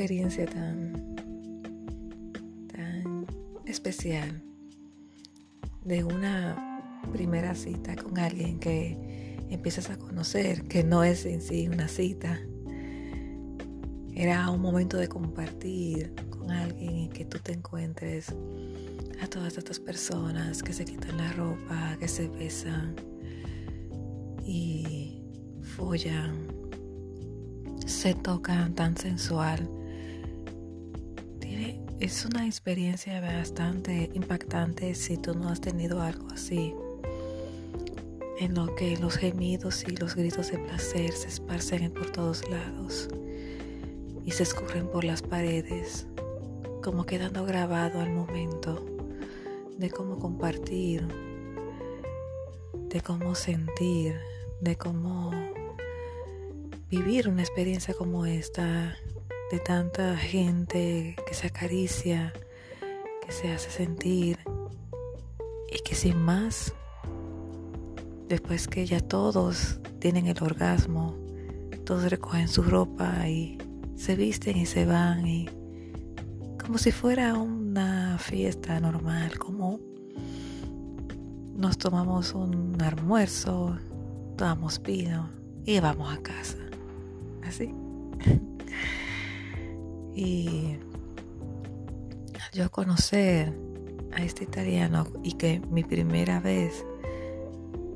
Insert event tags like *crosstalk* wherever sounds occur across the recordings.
experiencia tan, tan especial de una primera cita con alguien que empiezas a conocer, que no es en sí una cita. Era un momento de compartir con alguien y que tú te encuentres a todas estas personas que se quitan la ropa, que se besan y follan se tocan tan sensual. Es una experiencia bastante impactante si tú no has tenido algo así, en lo que los gemidos y los gritos de placer se esparcen por todos lados y se escurren por las paredes, como quedando grabado al momento de cómo compartir, de cómo sentir, de cómo vivir una experiencia como esta, de tanta gente que se acaricia, que se hace sentir y que sin más, después que ya todos tienen el orgasmo, todos recogen su ropa y se visten y se van y como si fuera una fiesta normal, como nos tomamos un almuerzo, tomamos vino y vamos a casa así. *laughs* y yo conocer a este italiano y que mi primera vez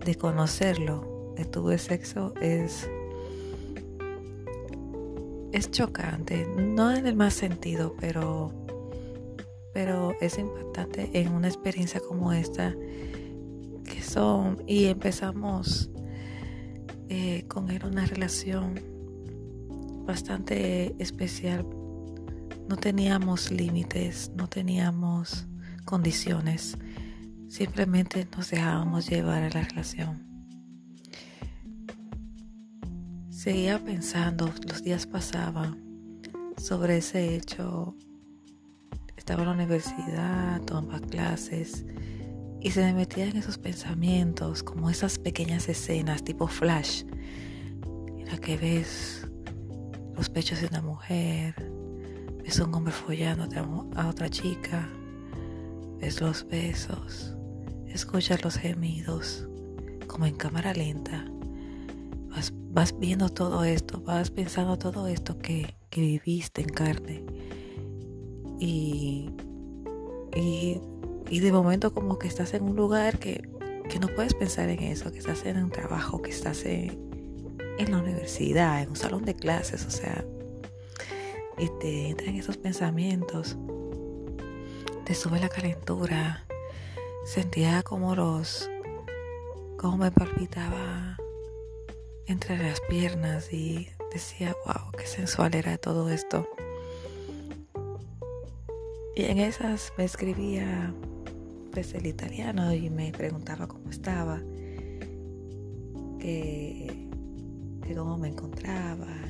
de conocerlo, de tuve sexo, es es chocante, no en el más sentido, pero pero es impactante en una experiencia como esta que son y empezamos eh, con él una relación bastante especial. No teníamos límites, no teníamos condiciones. Simplemente nos dejábamos llevar a la relación. Seguía pensando, los días pasaban sobre ese hecho. Estaba en la universidad, tomaba clases y se me metían esos pensamientos, como esas pequeñas escenas tipo flash, en la que ves los pechos de una mujer, ves un hombre follando a otra chica, ves los besos, escuchas los gemidos, como en cámara lenta. Vas, vas viendo todo esto, vas pensando todo esto que, que viviste en carne. Y, y, y, de momento como que estás en un lugar que, que no puedes pensar en eso, que estás en un trabajo, que estás en, en la universidad, en un salón de clases, o sea, y te entran esos pensamientos, te sube la calentura, sentía como los, como me palpitaba entre las piernas y decía, wow, qué sensual era todo esto. Y en esas me escribía pues el italiano y me preguntaba cómo estaba, que de cómo me encontraba.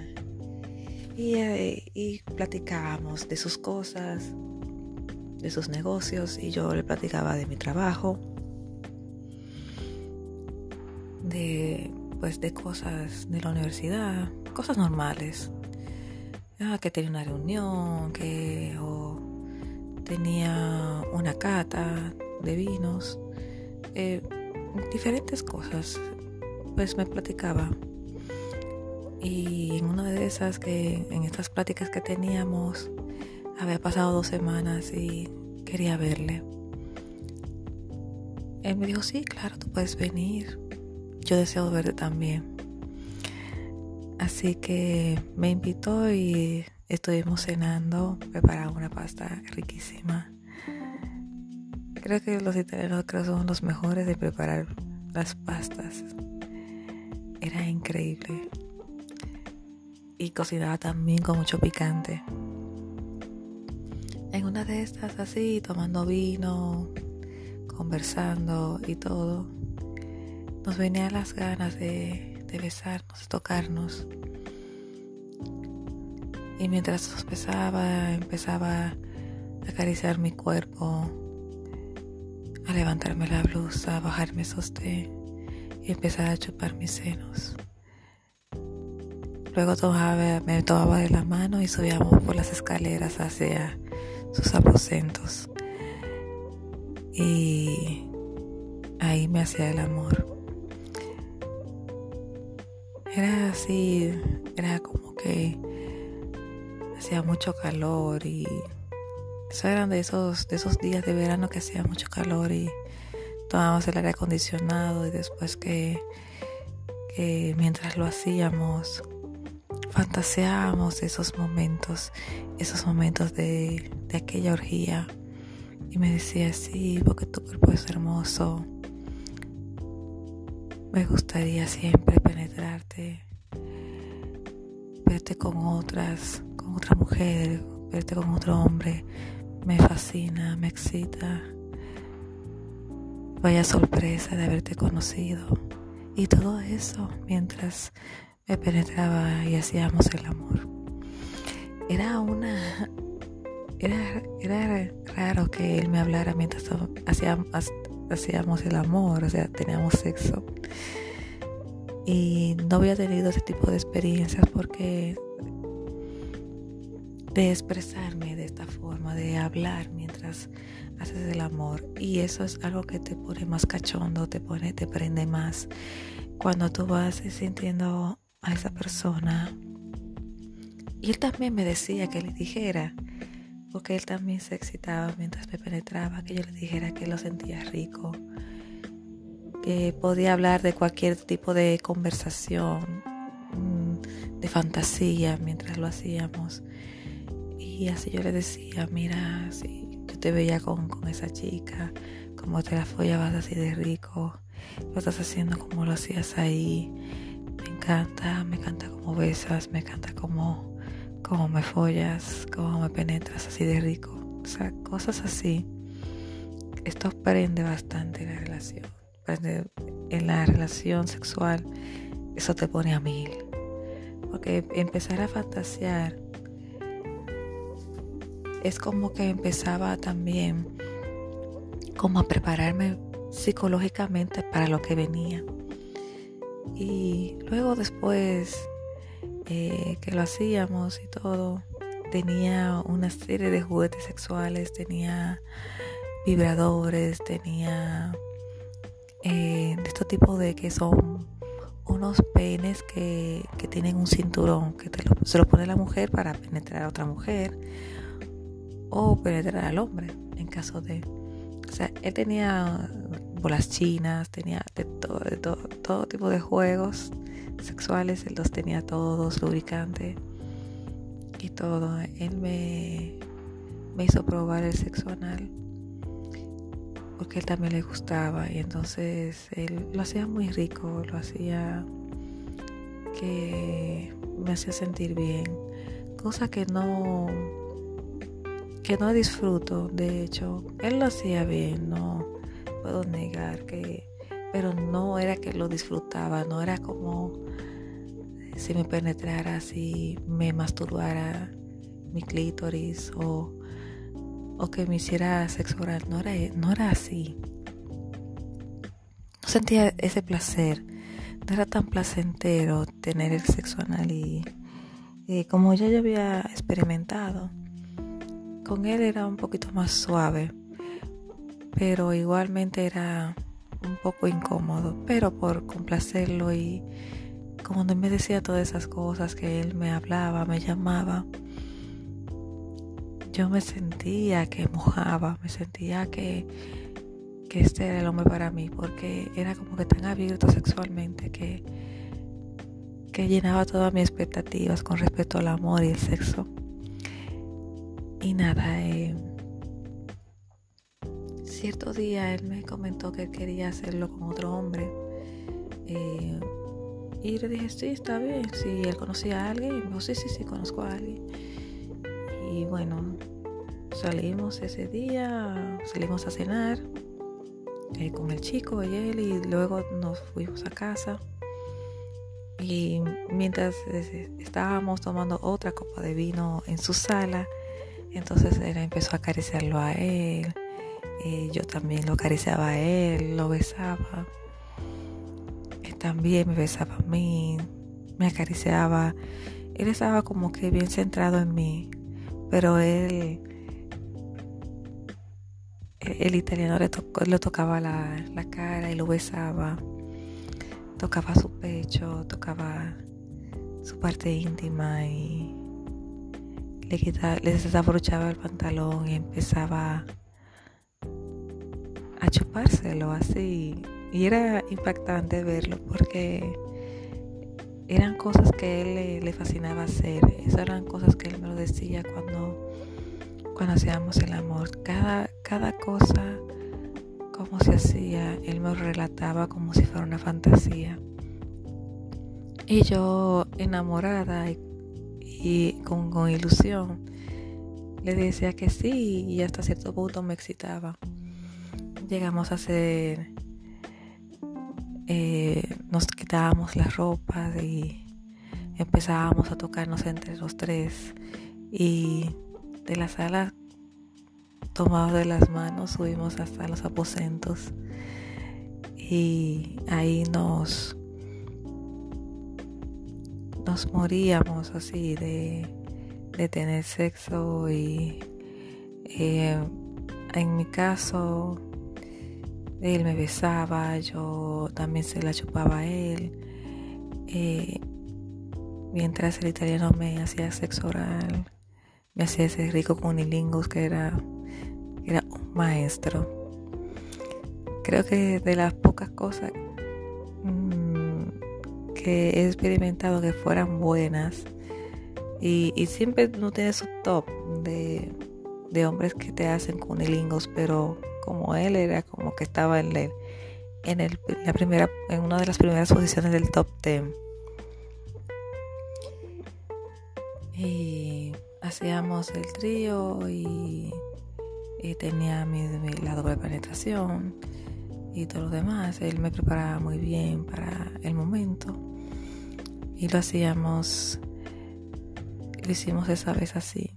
Y, eh, y platicábamos de sus cosas, de sus negocios, y yo le platicaba de mi trabajo, de pues de cosas de la universidad, cosas normales. Ah, que tenía una reunión, que tenía una cata de vinos, eh, diferentes cosas. Pues me platicaba y en una de esas que en estas pláticas que teníamos había pasado dos semanas y quería verle. Él me dijo, sí, claro, tú puedes venir. Yo deseo verte también. Así que me invitó y estuvimos cenando, preparamos una pasta riquísima. Creo que los italianos creo son los mejores de preparar las pastas. Era increíble y cocinaba también con mucho picante. En una de estas así, tomando vino, conversando y todo, nos venían las ganas de, besarnos, tocarnos. Y mientras nos besaba, empezaba a acariciar mi cuerpo, a levantarme la blusa, a bajarme sostén y empezar a chupar mis senos Luego tomaba, me tomaba de la mano y subíamos por las escaleras hacia sus aposentos. Y ahí me hacía el amor. Era así, era como que hacía mucho calor y eso eran de esos, de esos días de verano que hacía mucho calor y tomábamos el aire acondicionado y después que, mientras lo hacíamos fantaseábamos esos momentos, esos momentos de, de aquella orgía y me decía, sí, porque tu cuerpo es hermoso. Me gustaría siempre penetrarte, verte con otras, con otra mujer, verte con otro hombre. Me fascina, me excita. Vaya sorpresa de haberte conocido. Y todo eso mientras me penetraba y hacíamos el amor. Era una era, era raro que él me hablara mientras hacíamos, hacíamos el amor, o sea, teníamos sexo. Y no había tenido ese tipo de experiencias porque de expresarme de esta forma, de hablar mientras haces el amor. Y eso es algo que te pone más cachondo, te pone, te prende más. Cuando tú vas sintiendo a esa persona. Y él también me decía que le dijera porque él también se excitaba mientras me penetraba, que yo le dijera que lo sentía rico, que podía hablar de cualquier tipo de conversación, mm, de fantasía mientras lo hacíamos. Y así yo le decía, mira, si yo te veía con, con esa chica, como te la follabas así de rico, lo estás haciendo como lo hacías ahí. Me encanta, me encanta como besas, me encanta como cómo me follas, cómo me penetras así de rico. O sea, cosas así. Esto prende bastante la relación. En la relación sexual, eso te pone a mil. Porque empezar a fantasear es como que empezaba también como a prepararme psicológicamente para lo que venía. Y luego después eh, que lo hacíamos y todo, tenía una serie de juguetes sexuales, tenía vibradores, tenía eh, de estos tipos de que son unos penes que, que tienen un cinturón que te se lo pone la mujer para penetrar a otra mujer o penetrar al hombre en caso de o sea él tenía bolas chinas tenía de todo de todo, todo tipo de juegos sexuales, él los tenía todos, lubricante y todo. Él me, me hizo probar el sexo anal porque él también le gustaba y entonces él lo hacía muy rico, lo hacía que me hacía sentir bien, cosa que no que no disfruto, de hecho, él lo hacía bien, no puedo negar que pero no era que lo disfrutaba, no era como si me penetrara, si me masturbara mi clítoris o, o que me hiciera sexo oral, no era, no era así. No sentía ese placer, no era tan placentero tener el sexo anal y, y como ya yo había experimentado, con él era un poquito más suave, pero igualmente era un poco incómodo, pero por complacerlo y cuando me decía todas esas cosas que él me hablaba, me llamaba, yo me sentía que mojaba, me sentía que, que este era el hombre para mí, porque era como que tan abierto sexualmente que, que llenaba todas mis expectativas con respecto al amor y el sexo. Y nada, eh, cierto día él me comentó que quería hacerlo con otro hombre. Eh, y le dije, sí, está bien. Si él conocía a alguien, y dijo, sí, sí, sí, conozco a alguien. Y bueno, salimos ese día, salimos a cenar eh, con el chico y él, y luego nos fuimos a casa. Y mientras estábamos tomando otra copa de vino en su sala, entonces él empezó a acariciarlo a él yo también lo acariciaba a él, lo besaba. Él también me besaba a mí. me acariciaba. Él estaba como que bien centrado en mí, pero él, el italiano le, tocaba la, la cara y lo besaba, tocaba su pecho, tocaba su parte íntima y le, quitaba, le desabrochaba el pantalón y empezaba a chupárselo así. Y era impactante verlo porque eran cosas que él le, fascinaba hacer. Esas eran cosas que él me lo decía cuando, cuando hacíamos el amor. Cada, cada cosa, como se hacía, él me relataba como si fuera una fantasía. Y yo, enamorada y, con, con ilusión, le decía que sí y hasta cierto punto me excitaba. Llegamos a hacer eh, nos quitábamos las ropas y empezábamos a tocarnos entre los tres. Y de la sala tomados de las manos subimos hasta los aposentos. Y ahí nos nos moríamos así de, de tener sexo y eh, en mi caso él me besaba, yo también se la chupaba a él. Eh, mientras el italiano me hacía sexo oral, me hacía ese rico cunilingus que era, era un maestro. Creo que de las pocas cosas mm, que he experimentado que fueran buenas y, siempre no tiene su top de, de hombres que te hacen cunilingus, pero como él era como que estaba en, en, el, la primera, en una de las primeras posiciones del top 10. Y hacíamos el trío y, tenía mi, la doble penetración y todo lo demás. Él me preparaba muy bien para el momento y lo hacíamos, lo hicimos esa vez así.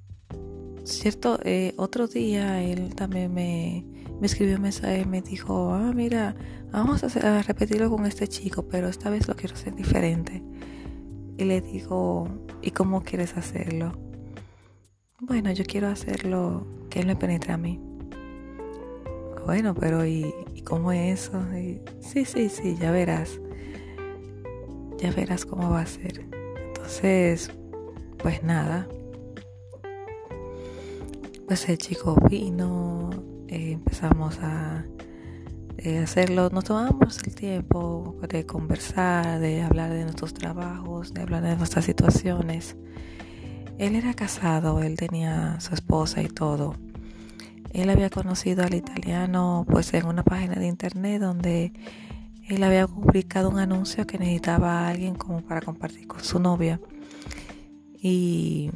Cierto, eh, otro día él también me, me escribió un mensaje y me dijo, ah, mira, vamos a, repetirlo con este chico, pero esta vez lo quiero hacer diferente. Y le digo, ¿y cómo quieres hacerlo? Bueno, yo quiero hacerlo que él me penetre a mí. Bueno, pero ¿y, cómo es eso? sí, sí, sí, ya verás. Ya verás cómo va a ser. Entonces, pues nada. Pues el chico vino, eh, empezamos a eh, hacerlo, nos tomamos el tiempo de conversar, de hablar de nuestros trabajos, de hablar de nuestras situaciones. Él era casado, él tenía su esposa y todo. Él había conocido al italiano pues en una página de internet donde él había publicado un anuncio que necesitaba a alguien como para compartir con su novia. Y,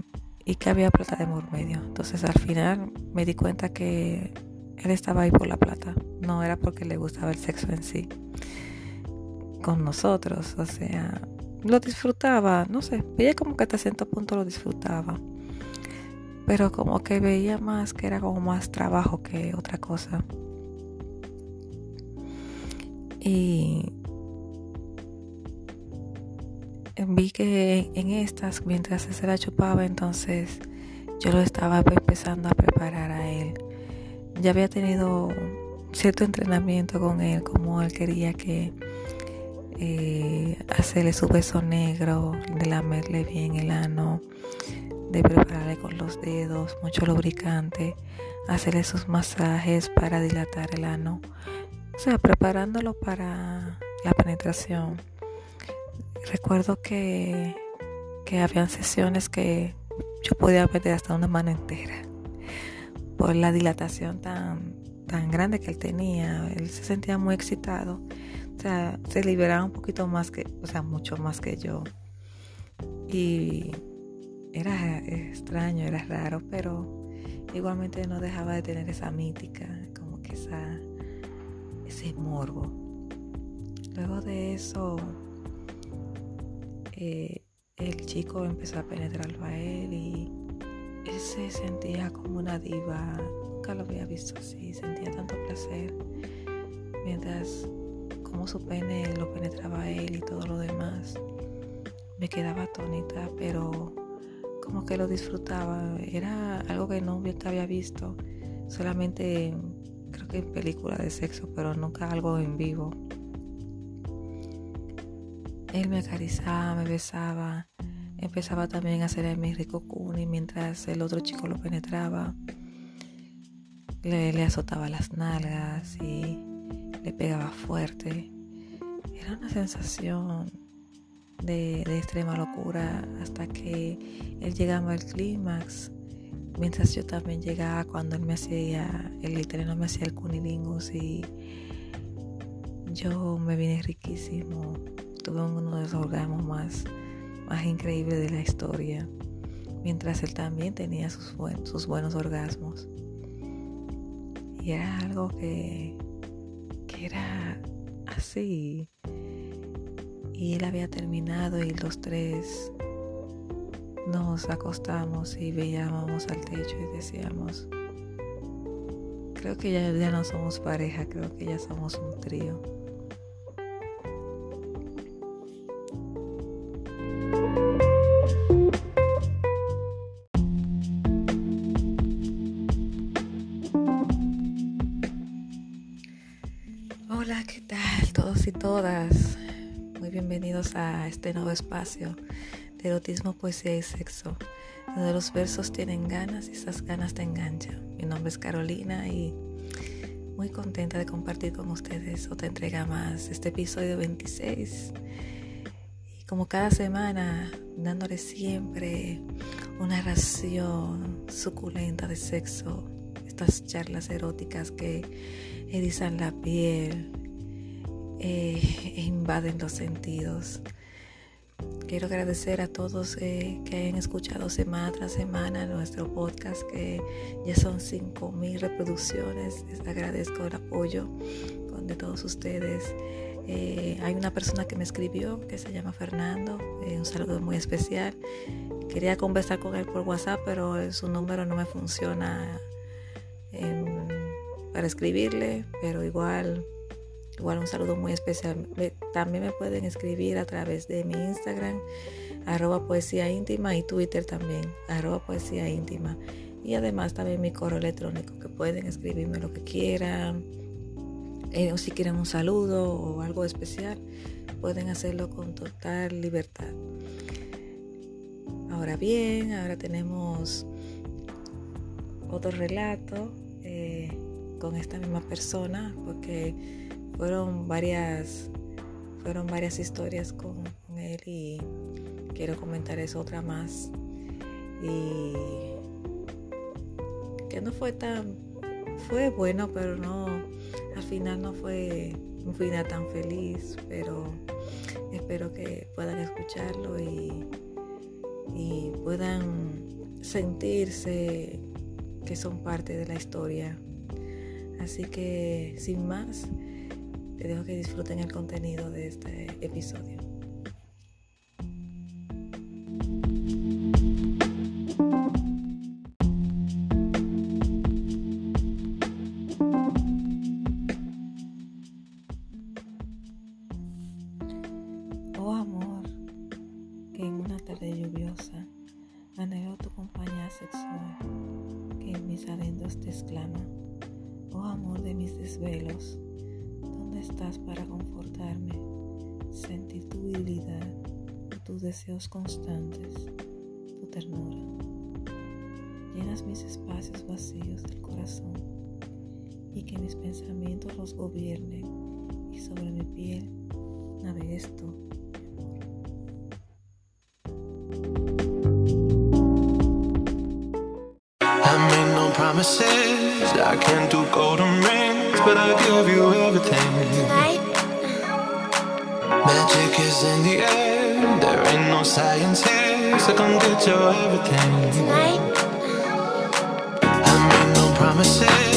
que había plata de por medio. Entonces al final me di cuenta que él estaba ahí por la plata, no era porque le gustaba el sexo en sí. Con nosotros, o sea, lo disfrutaba, no sé, veía como que hasta cierto punto lo disfrutaba, pero como que veía más que era como más trabajo que otra cosa. Y vi que en estas, mientras se la chupaba, entonces yo lo estaba empezando a preparar a él ya había tenido cierto entrenamiento con él, como él quería que eh, hacerle su beso negro, de lamerle bien el ano, de prepararle con los dedos mucho lubricante, hacerle sus masajes para dilatar el ano, o sea, preparándolo para la penetración. Recuerdo que, que habían sesiones que yo podía meter hasta una mano entera por la dilatación tan, tan grande que él tenía. Él se sentía muy excitado. O sea, se liberaba un poquito más que, o sea, mucho más que yo. Y era extraño, era raro, pero igualmente no dejaba de tener esa mítica, como que esa, ese morbo. Luego de eso, eh, el chico empezó a penetrarlo a él y él se sentía como una diva, nunca lo había visto así, sentía tanto placer mientras como su pene lo penetraba él y todo lo demás. me quedaba atónita, pero como que lo disfrutaba. Era algo que no había visto, solamente creo que en películas de sexo, pero nunca algo en vivo. Él me acariciaba, me besaba, empezaba también a hacer rico cuni mientras el otro chico lo penetraba. Le, azotaba las nalgas y le pegaba fuerte. Era una sensación de, extrema locura hasta que él llegaba al clímax, mientras yo también llegaba cuando él me hacía, el italiano me hacía el cunilingus y yo me vine riquísimo. Tuve uno de los orgasmos más, más increíbles de la historia, mientras él también tenía sus, sus buenos orgasmos. Y era algo que, que era así y él había terminado y los tres nos acostamos y veíamos al techo y decíamos, creo que ya, ya no somos pareja, creo que ya somos un trío. Este nuevo espacio de erotismo, poesía y sexo, donde los versos tienen ganas y esas ganas te enganchan. Mi nombre es Carolina y muy contenta de compartir con ustedes otra entrega más, este episodio 26. Y como cada semana, dándole siempre una ración suculenta de sexo, estas charlas eróticas que erizan la piel, eh, e invaden los sentidos. Quiero agradecer a todos eh, que hayan escuchado semana tras semana nuestro podcast, que ya son 5.000 reproducciones. Les agradezco el apoyo de todos ustedes. Eh, hay una persona que me escribió que se llama Fernando, un saludo muy especial. Quería conversar con él por WhatsApp, pero su número no me funciona para escribirle, pero igual Igual un saludo muy especial. También me pueden escribir a través de mi Instagram, arroba poesía íntima y Twitter también, arroba poesía íntima. Y además también mi correo electrónico, que pueden escribirme lo que quieran. Eh, o si quieren un saludo o algo especial, pueden hacerlo con total libertad. Ahora bien, ahora tenemos otro relato eh, con esta misma persona, porque fueron varias, fueron varias historias con, él y quiero comentar eso otra más. Y que no fue tan, fue bueno, pero no, al final no fue un final tan feliz, pero espero que puedan escucharlo y, y puedan sentirse que son parte de la historia. Así que sin más, te dejo que disfruten el contenido de este episodio. Estás para confortarme, sentir tu debilidad tus deseos constantes, tu ternura. Llenas mis espacios vacíos del corazón y que mis pensamientos los gobiernen y sobre mi piel navegues tú. I no promises, I do golden. But I give you everything. Tonight. Magic is in the air, there ain't no science here, so come get your everything. Tonight. I made no promises,